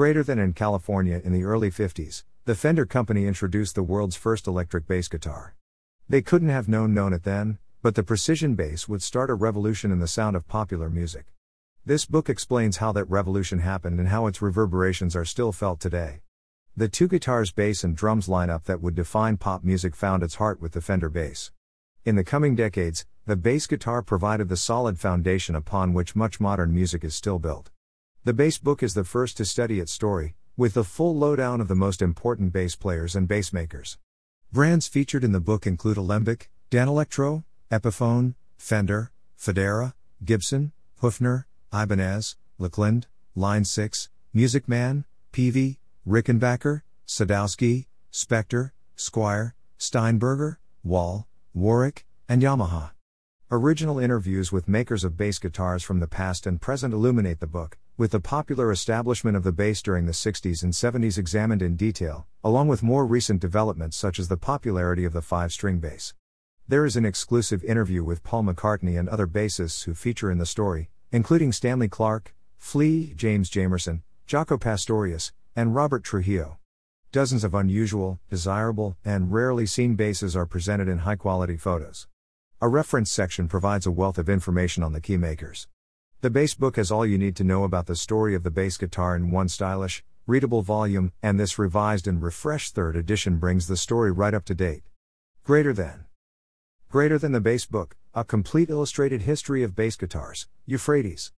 Greater than in California in the early 50s, the Fender Company introduced the world's first electric bass guitar. They couldn't have known known it then, but the precision bass would start a revolution in the sound of popular music. This book explains how that revolution happened and how its reverberations are still felt today. The two guitars, bass, and drums lineup that would define pop music found its heart with the Fender bass. In the coming decades, the bass guitar provided the solid foundation upon which much modern music is still built. The bass book is the first to study its story, with the full lowdown of the most important bass players and bass makers. Brands featured in the book include Alembic, Danelectro, Epiphone, Fender, Fodera, Gibson, Höfner, Ibanez, Lakeland, Line 6, Music Man, Peavey, Rickenbacker, Sadowski, Spector, Squier, Steinberger, Wal, Warwick, and Yamaha. Original interviews with makers of bass guitars from the past and present illuminate the book, with the popular establishment of the bass during the 60s and 70s examined in detail, along with more recent developments such as the popularity of the five string bass. There is an exclusive interview with Paul McCartney and other bassists who feature in the story, including Stanley Clarke, Flea, James Jamerson, Jaco Pastorius, and Robert Trujillo. Dozens of unusual, desirable, and rarely seen basses are presented in high quality photos. A reference section provides a wealth of information on the key makers. The bass book has all you need to know about the story of the bass guitar in one stylish, readable volume, and this revised and refreshed third edition brings the story right up to date. Greater than. Greater than the bass book, a complete illustrated history of bass guitars, Euphrates.